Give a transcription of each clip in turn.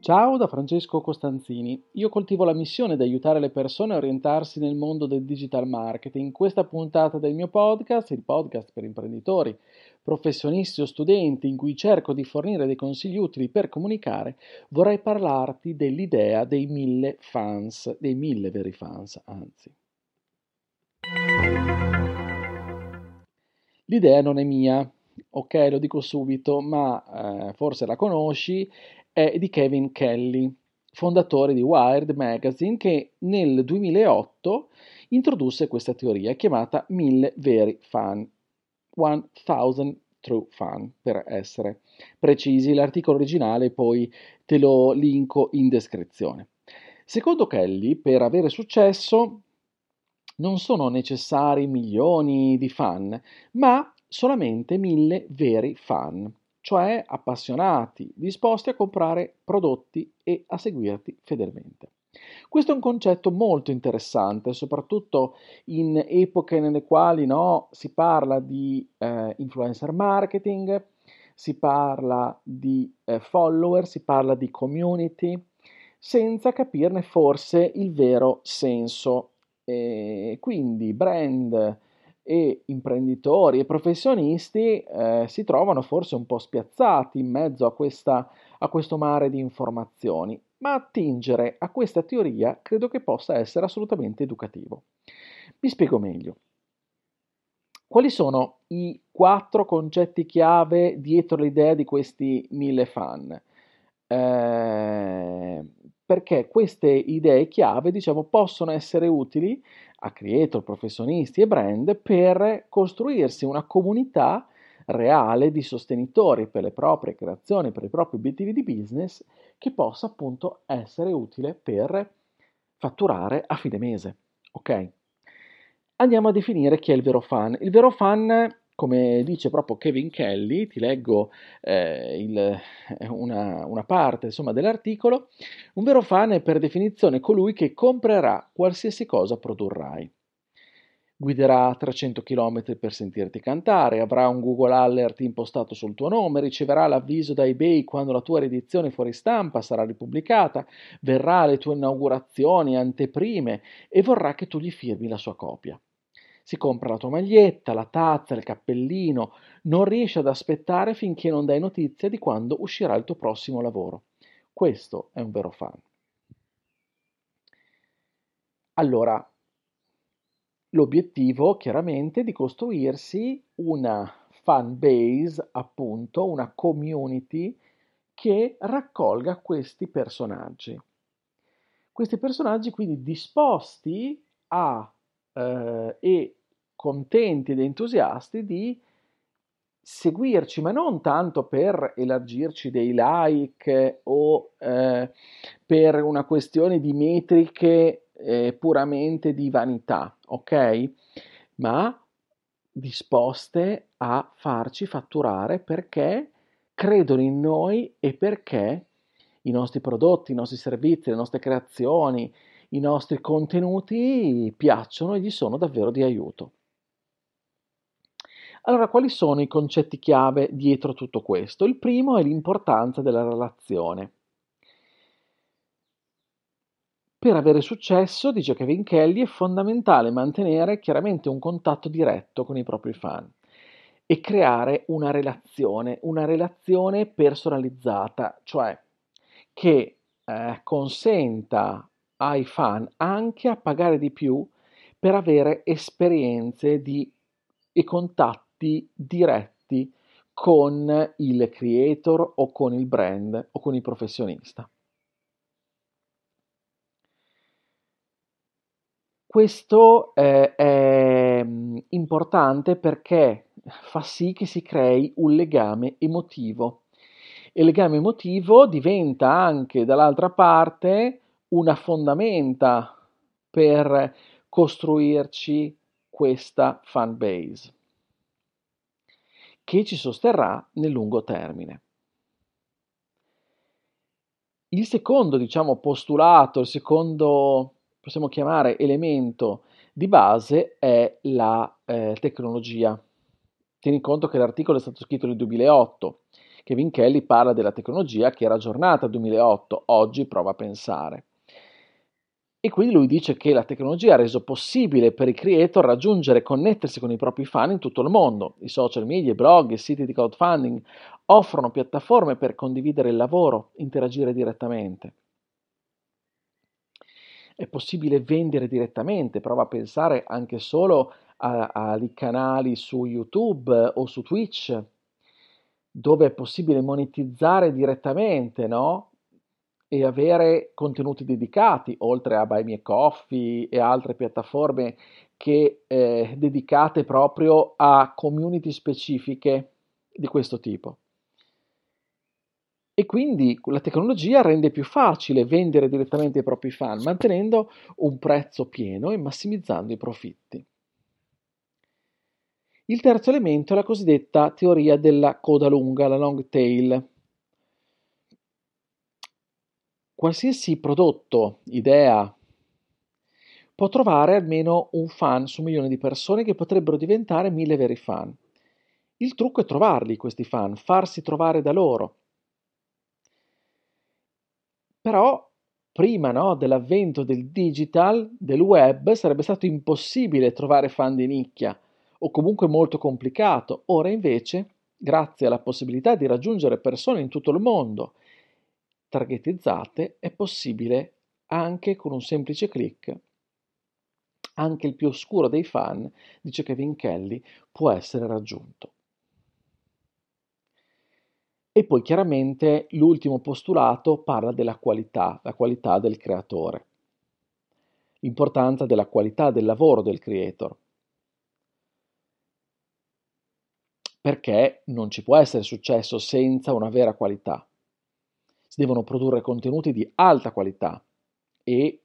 Ciao da Francesco Costanzini. Io coltivo la missione di aiutare le persone a orientarsi nel mondo del digital marketing. In questa puntata del mio podcast, il podcast per imprenditori, professionisti o studenti in cui cerco di fornire dei consigli utili per comunicare, vorrei parlarti dell'idea dei mille fans, dei mille veri fans, anzi. L'idea non è mia, ok, lo dico subito, ma eh, forse la conosci è di Kevin Kelly, fondatore di Wired Magazine, che nel 2008 introdusse questa teoria chiamata mille veri fan, 1000 true fan per essere precisi. L'articolo originale poi te lo linko in descrizione. Secondo Kelly, per avere successo non sono necessari milioni di fan, ma solamente mille veri fan cioè appassionati, disposti a comprare prodotti e a seguirti fedelmente. Questo è un concetto molto interessante, soprattutto in epoche nelle quali no, si parla di eh, influencer marketing, si parla di eh, follower, si parla di community, senza capirne forse il vero senso. E quindi brand, e imprenditori e professionisti eh, si trovano forse un po' spiazzati in mezzo a, questa, a questo mare di informazioni, ma attingere a questa teoria credo che possa essere assolutamente educativo. Vi spiego meglio. Quali sono i quattro concetti chiave dietro l'idea di questi mille fan? Eh, perché queste idee chiave, diciamo, possono essere utili a creator, professionisti e brand per costruirsi una comunità reale di sostenitori per le proprie creazioni, per i propri obiettivi di business, che possa appunto essere utile per fatturare a fine mese. Ok? Andiamo a definire chi è il vero fan. Il vero fan come dice proprio Kevin Kelly, ti leggo eh, il, una, una, parte insomma, dell'articolo, un vero fan è per definizione colui che comprerà qualsiasi cosa produrrai. Guiderà 300 km per sentirti cantare, avrà un Google Alert impostato sul tuo nome, riceverà l'avviso da eBay quando la tua riedizione fuori stampa sarà ripubblicata, verrà alle tue inaugurazioni, anteprime e vorrà che tu gli firmi la sua copia si compra la tua maglietta, la tazza, il cappellino, non riesce ad aspettare finché non dai notizia di quando uscirà il tuo prossimo lavoro. Questo è un vero fan. Allora, l'obiettivo chiaramente è di costruirsi una fan base, appunto, una community che raccolga questi personaggi. Questi personaggi quindi disposti a eh, e contenti ed entusiasti di seguirci, ma non tanto per elargirci dei like o eh, per una questione di metriche eh, puramente di vanità, ok? Ma disposte a farci fatturare perché credono in noi e perché i nostri prodotti, i nostri servizi, le nostre creazioni, i nostri contenuti piacciono e gli sono davvero di aiuto. Allora, quali sono i concetti chiave dietro tutto questo? Il primo è l'importanza della relazione. Per avere successo, dice Kevin Kelly, è fondamentale mantenere chiaramente un contatto diretto con i propri fan e creare una relazione, una relazione personalizzata, cioè che eh, consenta ai fan anche a pagare di più per avere esperienze di, e contatti contatti diretti con il creator o con il brand o con il professionista. Questo eh, è mm, importante perché fa sì che si crei un legame emotivo. Il legame emotivo diventa anche dall'altra parte una fondamenta per costruirci questa fan base. Che ci sosterrà nel lungo termine. Il secondo, diciamo, postulato, il secondo, possiamo chiamare elemento di base è la eh, tecnologia. Tieni conto che l'articolo è stato scritto nel 2008. Kevin Kelly parla della tecnologia che era aggiornata nel 2008, oggi prova a pensare. E quindi lui dice che la tecnologia ha reso possibile per i creator raggiungere e connettersi con i propri fan in tutto il mondo. I social media, i blog, i siti di crowdfunding offrono piattaforme per condividere il lavoro, interagire direttamente. È possibile vendere direttamente, prova a pensare anche solo ai canali su YouTube o su Twitch, dove è possibile monetizzare direttamente, no? E avere contenuti dedicati, oltre a Buy Me Coffee e altre piattaforme che eh, dedicate proprio a community specifiche di questo tipo. E quindi la tecnologia rende più facile vendere direttamente ai propri fan, mantenendo un prezzo pieno e massimizzando i profitti. Il terzo elemento è la cosiddetta teoria della coda lunga, la long tail, Qualsiasi prodotto, idea, può trovare almeno un fan su un milione di persone che potrebbero diventare mille veri fan. Il trucco è trovarli questi fan, farsi trovare da loro. Però prima no, dell'avvento del digital, del web, sarebbe stato impossibile trovare fan di nicchia o comunque molto complicato. Ora invece, grazie alla possibilità di raggiungere persone in tutto il mondo targetizzate è possibile anche con un semplice clic. Anche il più oscuro dei fan, dice Kevin Kelly, può essere raggiunto. E poi chiaramente l'ultimo postulato parla della qualità, la qualità del creatore, l'importanza della qualità del lavoro del creator. Perché non ci può essere successo senza una vera qualità si devono produrre contenuti di alta qualità e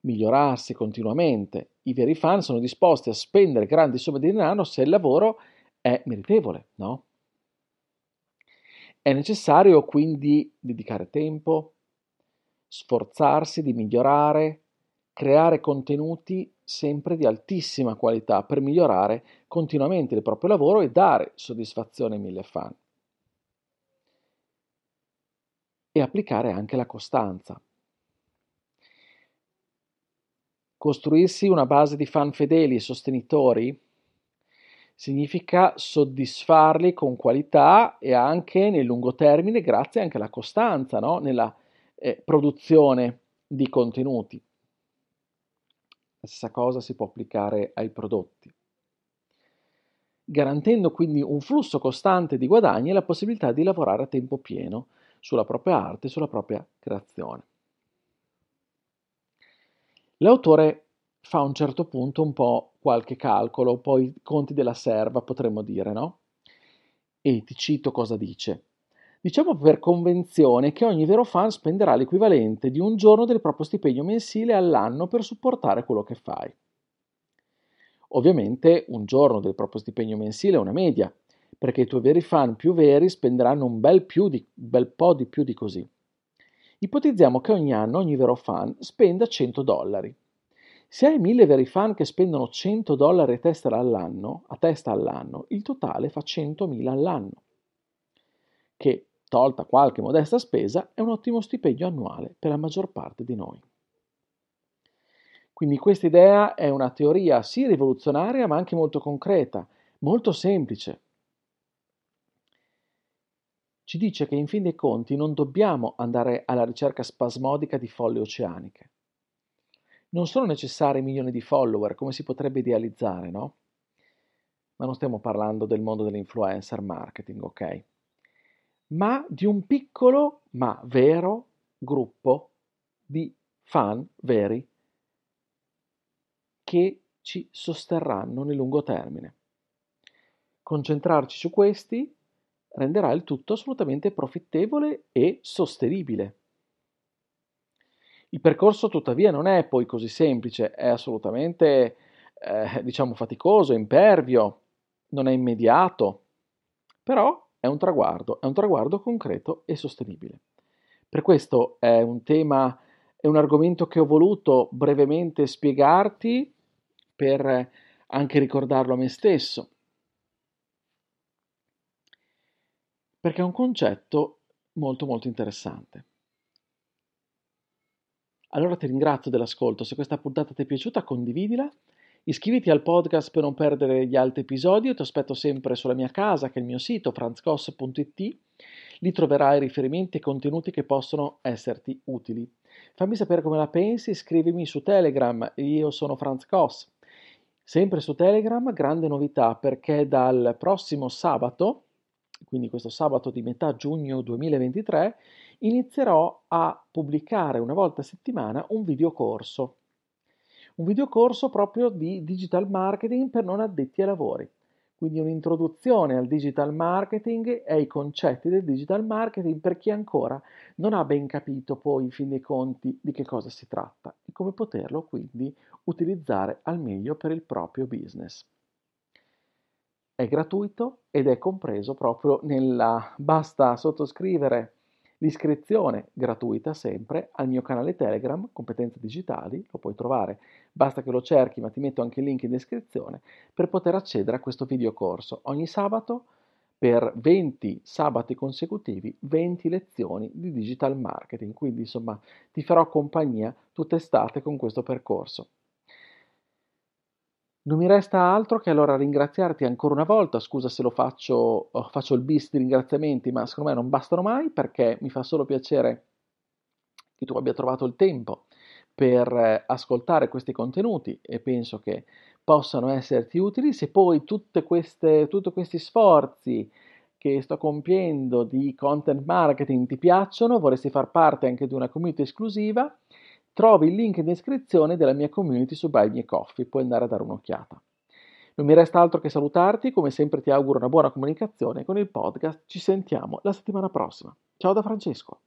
migliorarsi continuamente. I veri fan sono disposti a spendere grandi somme di denaro se il lavoro è meritevole, no? È necessario quindi dedicare tempo, sforzarsi di migliorare, creare contenuti sempre di altissima qualità per migliorare continuamente il proprio lavoro e dare soddisfazione ai mille fan e applicare anche la costanza. Costruirsi una base di fan fedeli e sostenitori significa soddisfarli con qualità e anche nel lungo termine grazie anche alla costanza no? nella eh, produzione di contenuti. La stessa cosa si può applicare ai prodotti, garantendo quindi un flusso costante di guadagni e la possibilità di lavorare a tempo pieno sulla propria arte, sulla propria creazione. L'autore fa a un certo punto un po' qualche calcolo, un po' i conti della serva, potremmo dire, no? E ti cito cosa dice. Diciamo per convenzione che ogni vero fan spenderà l'equivalente di un giorno del proprio stipendio mensile all'anno per supportare quello che fai. Ovviamente un giorno del proprio stipendio mensile è una media, perché i tuoi veri fan più veri spenderanno un bel, di, bel po' di più di così. Ipotizziamo che ogni anno ogni vero fan spenda 100 dollari. Se hai 1000 veri fan che spendono 100 dollari a testa all'anno, a testa all'anno il totale fa 100.000 all'anno, che, tolta qualche modesta spesa, è un ottimo stipendio annuale per la maggior parte di noi. Quindi questa idea è una teoria sì rivoluzionaria ma anche molto concreta, molto semplice, ci dice che in fin dei conti non dobbiamo andare alla ricerca spasmodica di folle oceaniche. Non sono necessari milioni di follower come si potrebbe idealizzare, no? Ma non stiamo parlando del mondo dell'influencer marketing, ok? Ma di un piccolo ma vero gruppo di fan veri che ci sosterranno nel lungo termine. Concentrarci su questi renderà il tutto assolutamente profittevole e sostenibile. Il percorso tuttavia non è poi così semplice, è assolutamente eh, diciamo faticoso, impervio, non è immediato, però è un traguardo, è un traguardo concreto e sostenibile. Per questo è un tema, è un argomento che ho voluto brevemente spiegarti per anche ricordarlo a me stesso, perché è un concetto molto molto interessante. Allora ti ringrazio dell'ascolto, se questa puntata ti è piaciuta condividila, iscriviti al podcast per non perdere gli altri episodi, ti aspetto sempre sulla mia casa che è il mio sito franzcos.it, lì troverai riferimenti e contenuti che possono esserti utili. Fammi sapere come la pensi, scrivimi su Telegram, io sono Franz Koss. Sempre su Telegram, grande novità perché dal prossimo sabato, quindi questo sabato di metà giugno 2023, inizierò a pubblicare una volta a settimana un videocorso. Un videocorso proprio di digital marketing per non addetti ai lavori. Quindi un'introduzione al digital marketing e ai concetti del digital marketing per chi ancora non ha ben capito poi in fin dei conti di che cosa si tratta e come poterlo quindi utilizzare al meglio per il proprio business. È gratuito ed è compreso proprio nella basta sottoscrivere l'iscrizione gratuita sempre al mio canale Telegram Competenze Digitali, lo puoi trovare, basta che lo cerchi, ma ti metto anche il link in descrizione per poter accedere a questo videocorso. Ogni sabato per 20 sabati consecutivi, 20 lezioni di digital marketing, quindi insomma ti farò compagnia tutta estate con questo percorso. Non mi resta altro che allora ringraziarti ancora una volta, scusa se lo faccio, oh, faccio il bis di ringraziamenti, ma secondo me non bastano mai perché mi fa solo piacere che tu abbia trovato il tempo per eh, ascoltare questi contenuti e penso che possano esserti utili. Se poi queste, tutti questi sforzi che sto compiendo di content marketing ti piacciono, vorresti far parte anche di una community esclusiva, Trovi il link in descrizione della mia community su Buy Me Coffee, puoi andare a dare un'occhiata. Non mi resta altro che salutarti, come sempre ti auguro una buona comunicazione con il podcast, ci sentiamo la settimana prossima. Ciao da Francesco.